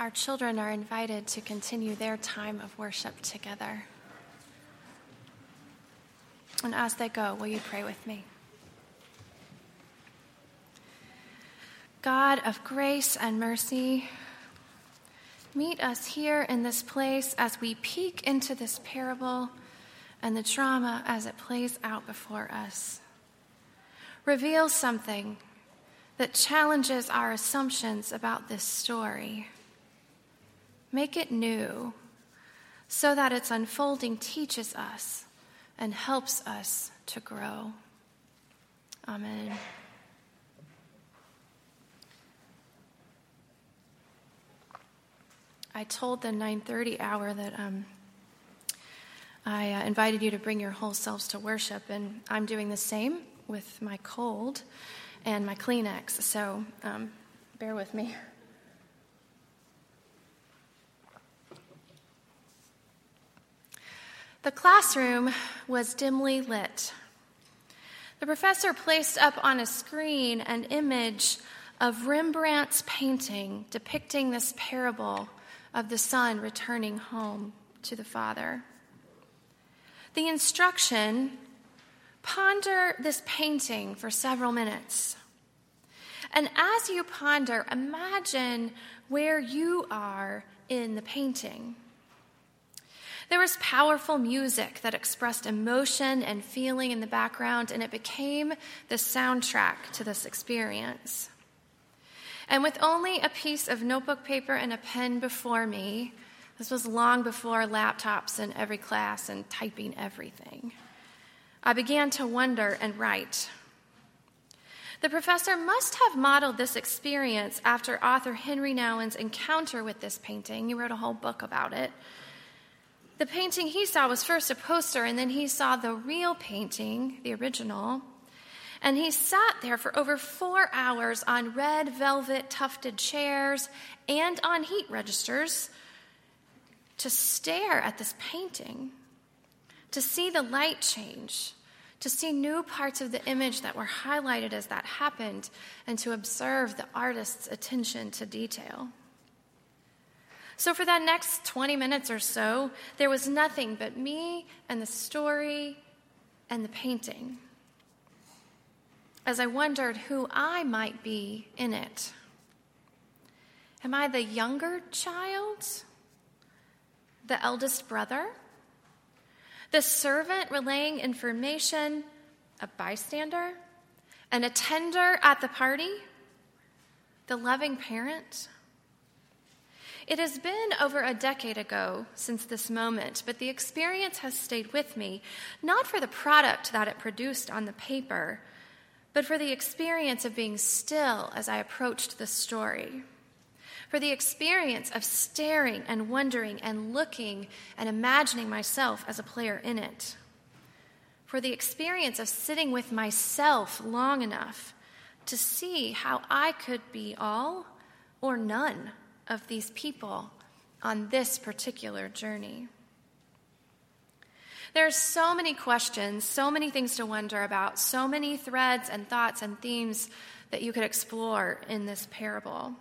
our children are invited to continue their time of worship together. And as they go, will you pray with me? God of grace and mercy, meet us here in this place as we peek into this parable and the drama as it plays out before us. Reveal something that challenges our assumptions about this story. Make it new so that its unfolding teaches us and helps us to grow. Amen. I told the 9:30 hour that um, I uh, invited you to bring your whole selves to worship, and I'm doing the same with my cold and my Kleenex. So um, bear with me. The classroom was dimly lit. The professor placed up on a screen an image of Rembrandt's painting depicting this parable of the son returning home to the father. The instruction ponder this painting for several minutes. And as you ponder, imagine where you are in the painting. There was powerful music that expressed emotion and feeling in the background, and it became the soundtrack to this experience. And with only a piece of notebook paper and a pen before me, this was long before laptops in every class and typing everything. I began to wonder and write. The professor must have modeled this experience after author Henri Nouwen's encounter with this painting. He wrote a whole book about it. The painting he saw was first a poster, and then he saw the real painting, the original. And he sat there for over four hours on red velvet tufted chairs and on heat registers to stare at this painting, to see the light change, to see new parts of the image that were highlighted as that happened, and to observe the artist's attention to detail. So, for that next 20 minutes or so, there was nothing but me and the story and the painting. As I wondered who I might be in it. Am I the younger child? The eldest brother? The servant relaying information? A bystander? An attender at the party? The loving parent? It has been over a decade ago since this moment, but the experience has stayed with me, not for the product that it produced on the paper, but for the experience of being still as I approached the story. For the experience of staring and wondering and looking and imagining myself as a player in it. For the experience of sitting with myself long enough to see how I could be all or none of these people on this particular journey. There are so many questions, so many things to wonder about, so many threads and thoughts and themes that you could explore in this parable.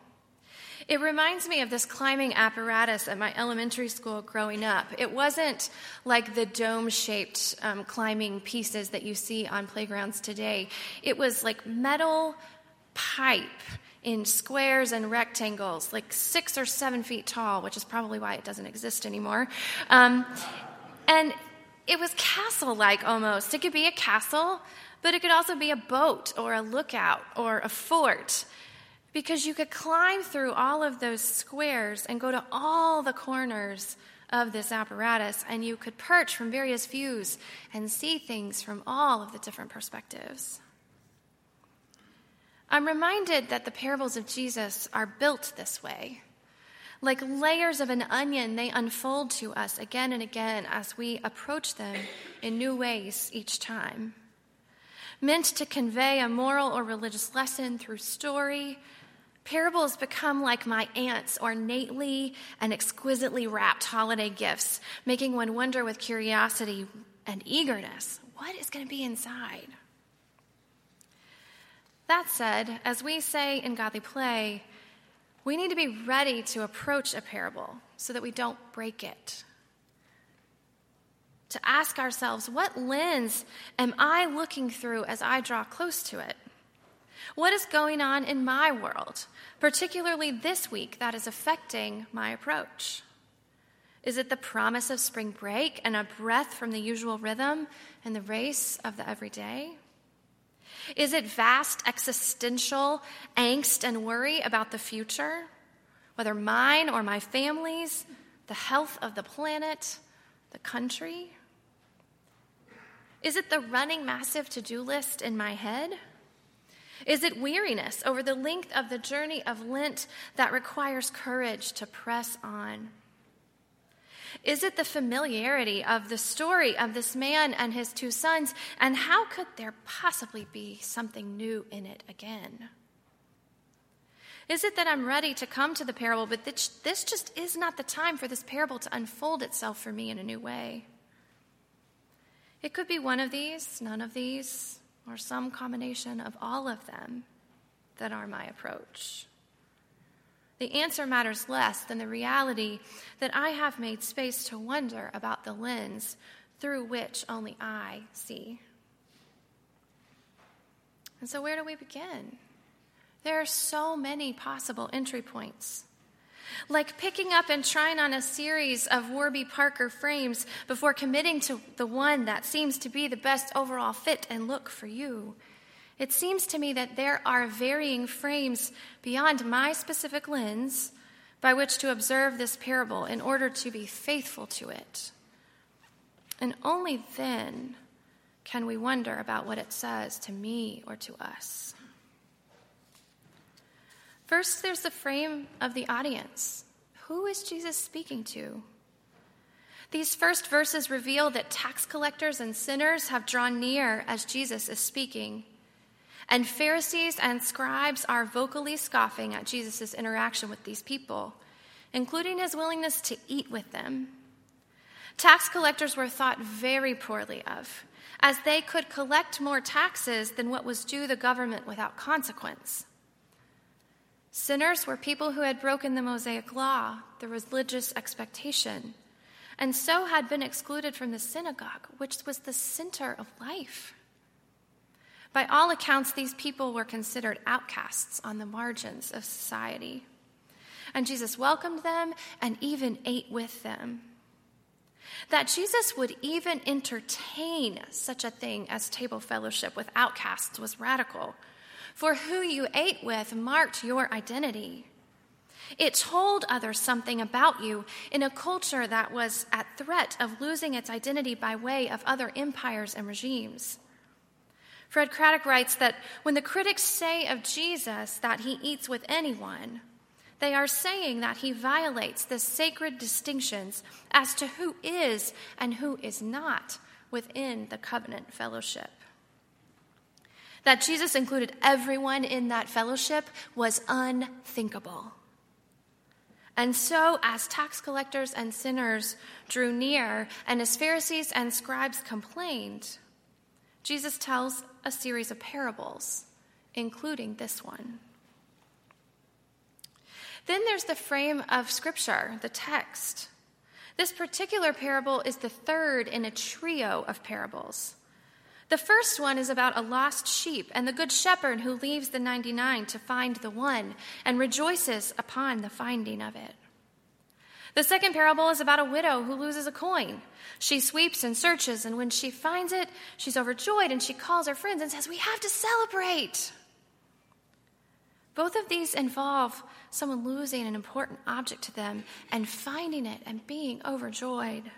It reminds me of this climbing apparatus at my elementary school growing up. It wasn't like the dome shaped um, climbing pieces that you see on playgrounds today, it was like metal pipe in squares and rectangles, like six or seven feet tall, which is probably why it doesn't exist anymore. Um, and it was castle like almost. It could be a castle, but it could also be a boat or a lookout or a fort because you could climb through all of those squares and go to all the corners of this apparatus, and you could perch from various views and see things from all of the different perspectives. I'm reminded that the parables of Jesus are built this way. Like layers of an onion, they unfold to us again and again as we approach them in new ways each time. Meant to convey a moral or religious lesson through story, parables become like my aunt's ornately and exquisitely wrapped holiday gifts, making one wonder with curiosity and eagerness what is going to be inside? That said, as we say in Godly Play, We need to be ready to approach a parable so that we don't break it. To ask ourselves, what lens am I looking through as I draw close to it? What is going on in my world, particularly this week, that is affecting my approach? Is it the promise of spring break and a breath from the usual rhythm and the race of the everyday? Is it vast existential angst and worry about the future, whether mine or my family's, the health of the planet, the country? Is it the running massive to do list in my head? Is it weariness over the length of the journey of Lent that requires courage to press on? Is it the familiarity of the story of this man and his two sons? And how could there possibly be something new in it again? Is it that I'm ready to come to the parable, but this just is not the time for this parable to unfold itself for me in a new way? It could be one of these, none of these, or some combination of all of them that are my approach. The answer matters less than the reality that I have made space to wonder about the lens through which only I see. And so, where do we begin? There are so many possible entry points. Like picking up and trying on a series of Warby Parker frames before committing to the one that seems to be the best overall fit and look for you. It seems to me that there are varying frames beyond my specific lens by which to observe this parable in order to be faithful to it. And only then can we wonder about what it says to me or to us. First, there's the frame of the audience. Who is Jesus speaking to? These first verses reveal that tax collectors and sinners have drawn near as Jesus is speaking. And Pharisees and scribes are vocally scoffing at Jesus' interaction with these people, including his willingness to eat with them. Tax collectors were thought very poorly of, as they could collect more taxes than what was due the government without consequence. Sinners were people who had broken the Mosaic law, the religious expectation, and so had been excluded from the synagogue, which was the center of life. By all accounts, these people were considered outcasts on the margins of society. And Jesus welcomed them and even ate with them. That Jesus would even entertain such a thing as table fellowship with outcasts was radical, for who you ate with marked your identity. It told others something about you in a culture that was at threat of losing its identity by way of other empires and regimes. Fred Craddock writes that when the critics say of Jesus that he eats with anyone, they are saying that he violates the sacred distinctions as to who is and who is not within the covenant fellowship. That Jesus included everyone in that fellowship was unthinkable. And so, as tax collectors and sinners drew near, and as Pharisees and scribes complained, Jesus tells a series of parables, including this one. Then there's the frame of Scripture, the text. This particular parable is the third in a trio of parables. The first one is about a lost sheep and the good shepherd who leaves the 99 to find the one and rejoices upon the finding of it. The second parable is about a widow who loses a coin. She sweeps and searches, and when she finds it, she's overjoyed and she calls her friends and says, We have to celebrate. Both of these involve someone losing an important object to them and finding it and being overjoyed.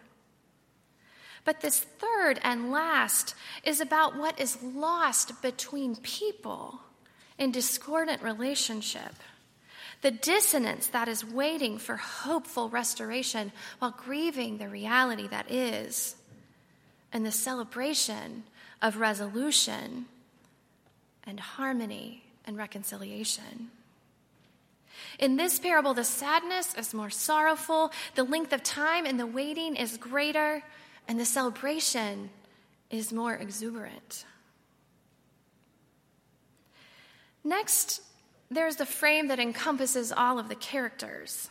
But this third and last is about what is lost between people in discordant relationship the dissonance that is waiting for hopeful restoration while grieving the reality that is, and the celebration of resolution and harmony and reconciliation. In this parable, the sadness is more sorrowful, the length of time and the waiting is greater, and the celebration is more exuberant. Next, there's the frame that encompasses all of the characters.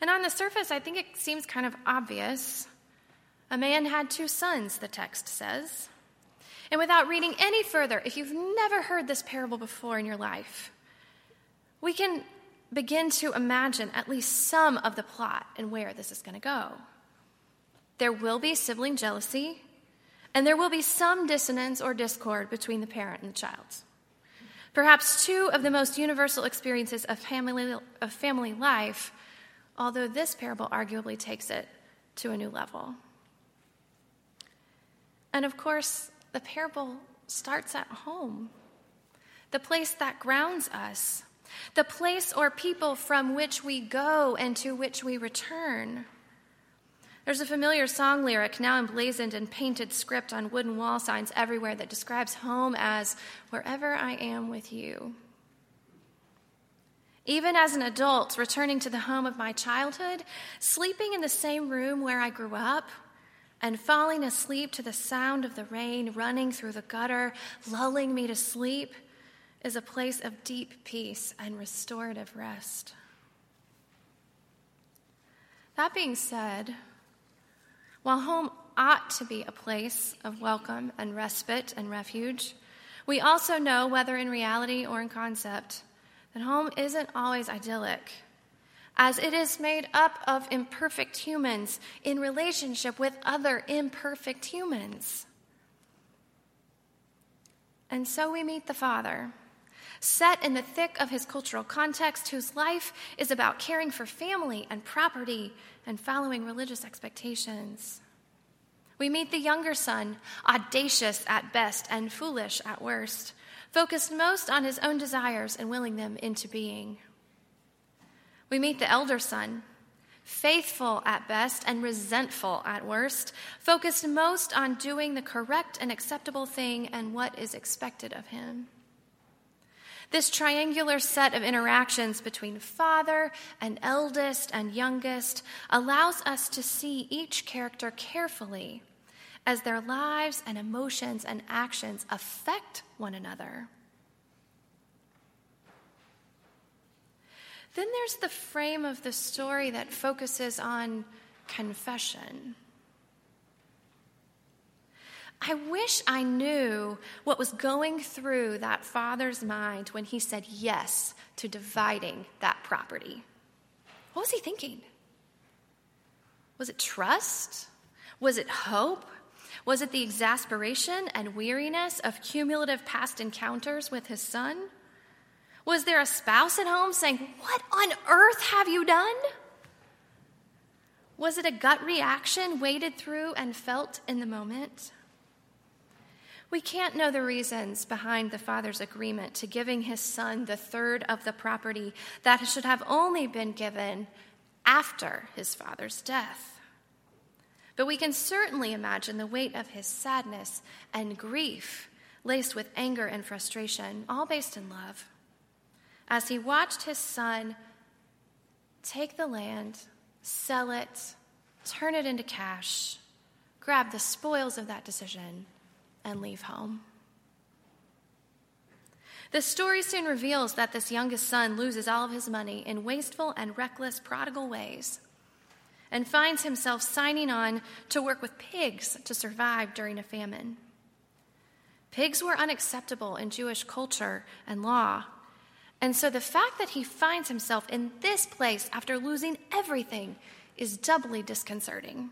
And on the surface, I think it seems kind of obvious. A man had two sons, the text says. And without reading any further, if you've never heard this parable before in your life, we can begin to imagine at least some of the plot and where this is going to go. There will be sibling jealousy, and there will be some dissonance or discord between the parent and the child. Perhaps two of the most universal experiences of family, of family life, although this parable arguably takes it to a new level. And of course, the parable starts at home, the place that grounds us, the place or people from which we go and to which we return. There's a familiar song lyric now emblazoned in painted script on wooden wall signs everywhere that describes home as wherever I am with you. Even as an adult, returning to the home of my childhood, sleeping in the same room where I grew up, and falling asleep to the sound of the rain running through the gutter, lulling me to sleep, is a place of deep peace and restorative rest. That being said, while home ought to be a place of welcome and respite and refuge, we also know, whether in reality or in concept, that home isn't always idyllic, as it is made up of imperfect humans in relationship with other imperfect humans. And so we meet the Father, set in the thick of his cultural context, whose life is about caring for family and property and following religious expectations. We meet the younger son, audacious at best and foolish at worst, focused most on his own desires and willing them into being. We meet the elder son, faithful at best and resentful at worst, focused most on doing the correct and acceptable thing and what is expected of him. This triangular set of interactions between father and eldest and youngest allows us to see each character carefully as their lives and emotions and actions affect one another. Then there's the frame of the story that focuses on confession. I wish I knew what was going through that father's mind when he said yes to dividing that property. What was he thinking? Was it trust? Was it hope? Was it the exasperation and weariness of cumulative past encounters with his son? Was there a spouse at home saying, What on earth have you done? Was it a gut reaction waded through and felt in the moment? We can't know the reasons behind the father's agreement to giving his son the third of the property that should have only been given after his father's death. But we can certainly imagine the weight of his sadness and grief, laced with anger and frustration, all based in love, as he watched his son take the land, sell it, turn it into cash, grab the spoils of that decision and leave home. The story soon reveals that this youngest son loses all of his money in wasteful and reckless prodigal ways and finds himself signing on to work with pigs to survive during a famine. Pigs were unacceptable in Jewish culture and law. And so the fact that he finds himself in this place after losing everything is doubly disconcerting.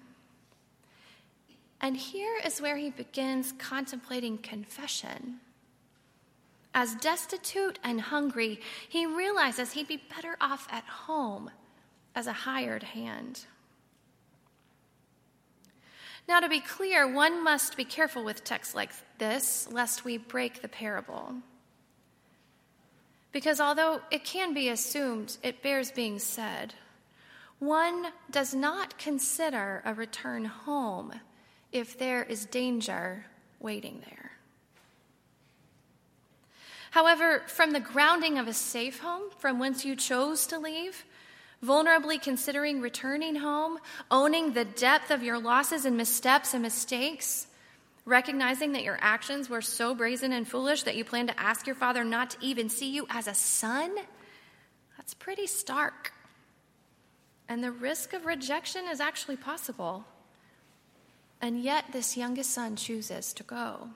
And here is where he begins contemplating confession. As destitute and hungry, he realizes he'd be better off at home as a hired hand. Now, to be clear, one must be careful with texts like this, lest we break the parable. Because although it can be assumed, it bears being said, one does not consider a return home if there is danger waiting there. However, from the grounding of a safe home from whence you chose to leave, vulnerably considering returning home, owning the depth of your losses and missteps and mistakes, recognizing that your actions were so brazen and foolish that you plan to ask your father not to even see you as a son, that's pretty stark. And the risk of rejection is actually possible. And yet, this youngest son chooses to go.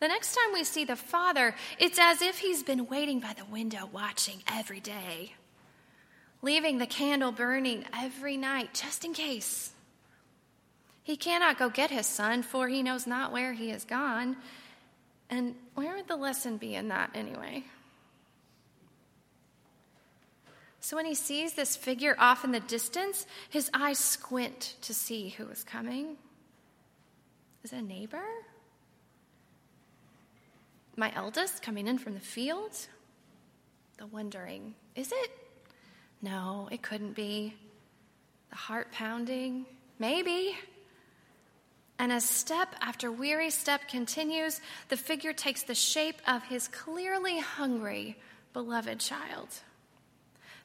The next time we see the father, it's as if he's been waiting by the window watching every day, leaving the candle burning every night just in case. He cannot go get his son, for he knows not where he is gone. And where would the lesson be in that anyway? So when he sees this figure off in the distance, his eyes squint to see who is coming. Is it a neighbor? My eldest coming in from the field? The wondering, is it? No, it couldn't be. The heart pounding, maybe. And as step after weary step continues, the figure takes the shape of his clearly hungry, beloved child.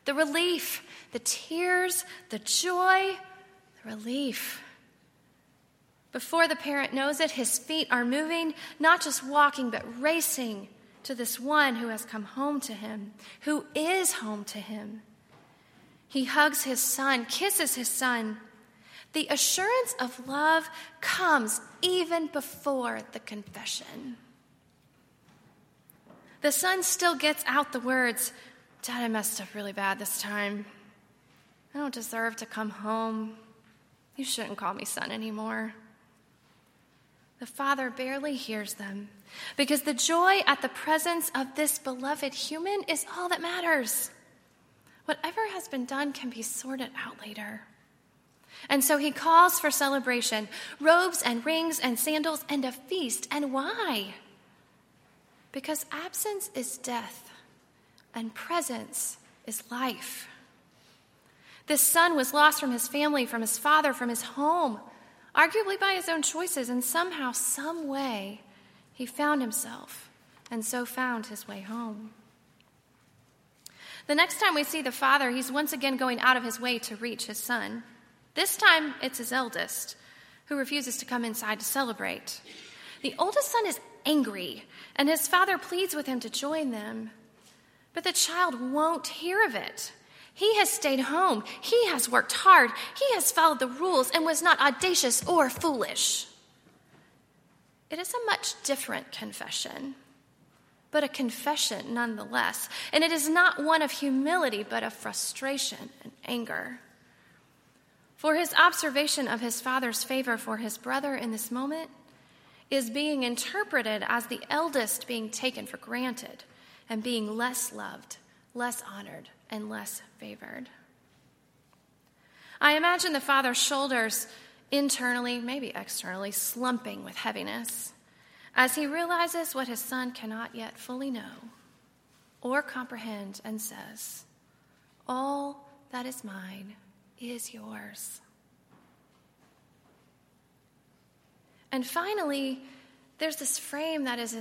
The relief, the tears, the joy, the relief. Before the parent knows it, his feet are moving, not just walking, but racing to this one who has come home to him, who is home to him. He hugs his son, kisses his son, the assurance of love comes even before the confession. The son still gets out the words Dad, I messed up really bad this time. I don't deserve to come home. You shouldn't call me son anymore. The father barely hears them because the joy at the presence of this beloved human is all that matters. Whatever has been done can be sorted out later. And so he calls for celebration robes and rings and sandals and a feast. And why? Because absence is death and presence is life. This son was lost from his family, from his father, from his home, arguably by his own choices, and somehow, some way, he found himself and so found his way home. The next time we see the father, he's once again going out of his way to reach his son. This time, it's his eldest who refuses to come inside to celebrate. The oldest son is angry, and his father pleads with him to join them. But the child won't hear of it. He has stayed home. He has worked hard. He has followed the rules and was not audacious or foolish. It is a much different confession, but a confession nonetheless. And it is not one of humility, but of frustration and anger. For his observation of his father's favor for his brother in this moment is being interpreted as the eldest being taken for granted and being less loved, less honored, and less favored. I imagine the father's shoulders internally, maybe externally, slumping with heaviness as he realizes what his son cannot yet fully know or comprehend and says, All that is mine is yours. And finally, there's this frame that is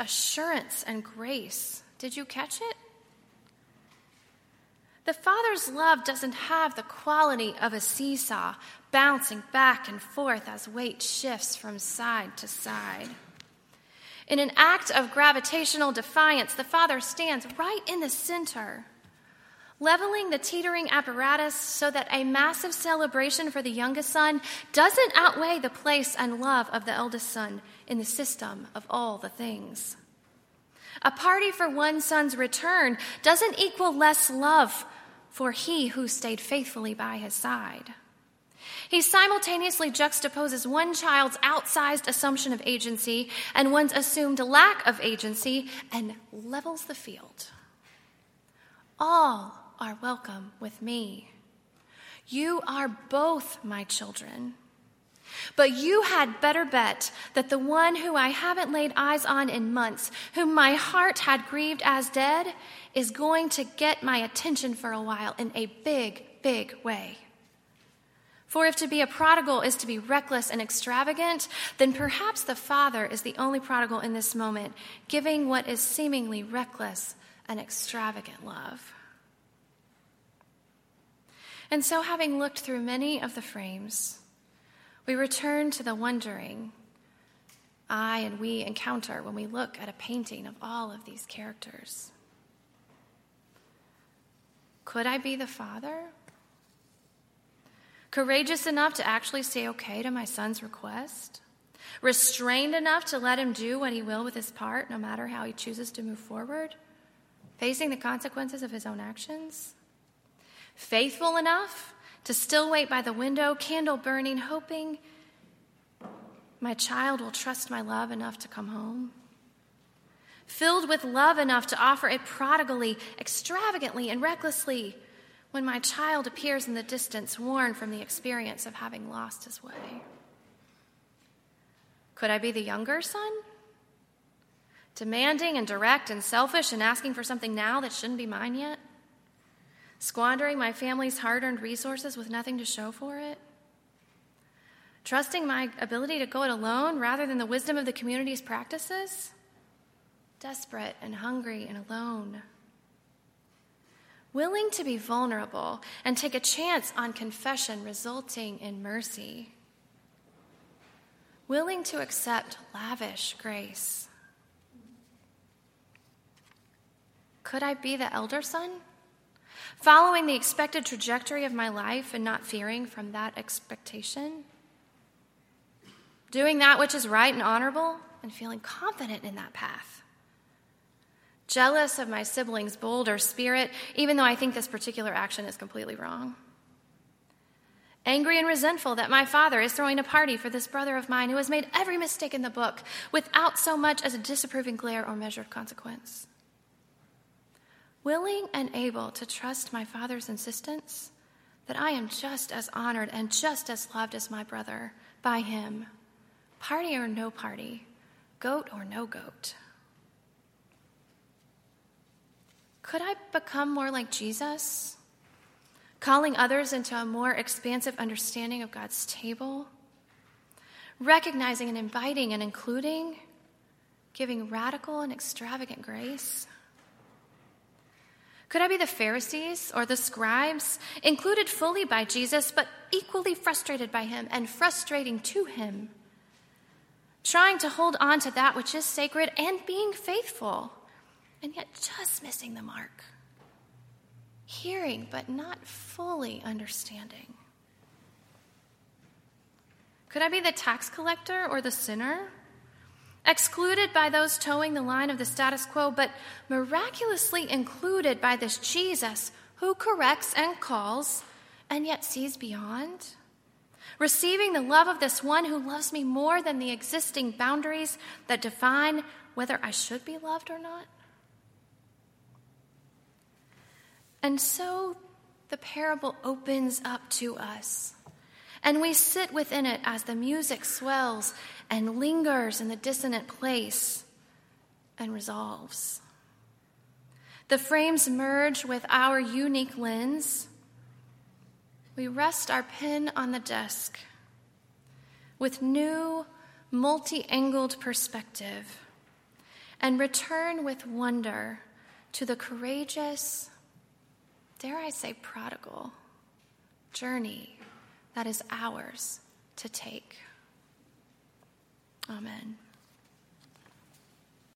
assurance and grace. Did you catch it? The Father's love doesn't have the quality of a seesaw bouncing back and forth as weight shifts from side to side. In an act of gravitational defiance, the Father stands right in the center leveling the teetering apparatus so that a massive celebration for the youngest son doesn't outweigh the place and love of the eldest son in the system of all the things. A party for one son's return doesn't equal less love for he who stayed faithfully by his side. He simultaneously juxtaposes one child's outsized assumption of agency and one's assumed lack of agency and levels the field. All are welcome with me. You are both my children. But you had better bet that the one who I haven't laid eyes on in months, whom my heart had grieved as dead, is going to get my attention for a while in a big, big way. For if to be a prodigal is to be reckless and extravagant, then perhaps the Father is the only prodigal in this moment, giving what is seemingly reckless and extravagant love. And so, having looked through many of the frames, We return to the wondering I and we encounter when we look at a painting of all of these characters. Could I be the father? Courageous enough to actually say okay to my son's request? Restrained enough to let him do what he will with his part, no matter how he chooses to move forward? Facing the consequences of his own actions? Faithful enough to still wait by the window, candle burning, hoping my child will trust my love enough to come home? Filled with love enough to offer it prodigally, extravagantly, and recklessly when my child appears in the distance, worn from the experience of having lost his way? Could I be the younger son? Demanding and direct and selfish and asking for something now that shouldn't be mine yet? Squandering my family's hard earned resources with nothing to show for it? Trusting my ability to go it alone rather than the wisdom of the community's practices? Desperate and hungry and alone. Willing to be vulnerable and take a chance on confession resulting in mercy. Willing to accept lavish grace. Could I be the elder son? Following the expected trajectory of my life and not fearing from that expectation? doing that which is right and honorable, and feeling confident in that path. Jealous of my siblings' bolder spirit, even though I think this particular action is completely wrong. Angry and resentful that my father is throwing a party for this brother of mine who has made every mistake in the book without so much as a disapproving glare or measured consequence. Willing and able to trust my father's insistence that I am just as honored and just as loved as my brother by him Party or no party, goat or no goat. Could I become more like Jesus? Calling others into a more expansive understanding of God's table? Recognizing and inviting and including? Giving radical and extravagant grace? Could I be the Pharisees or the scribes, included fully by Jesus, but equally frustrated by him and frustrating to him? trying to hold on to that which is sacred and being faithful, and yet just missing the mark. Hearing, but not fully understanding. Could I be the tax collector or the sinner? Excluded by those toeing the line of the status quo, but miraculously included by this Jesus who corrects and calls and yet sees beyond? receiving the love of this one who loves me more than the existing boundaries that define whether I should be loved or not. And so the parable opens up to us, and we sit within it as the music swells and lingers in the dissonant place and resolves. The frames merge with our unique lens we rest our pen on the desk with new, multi angled perspective and return with wonder to the courageous, dare I say, prodigal journey that is ours to take. Amen.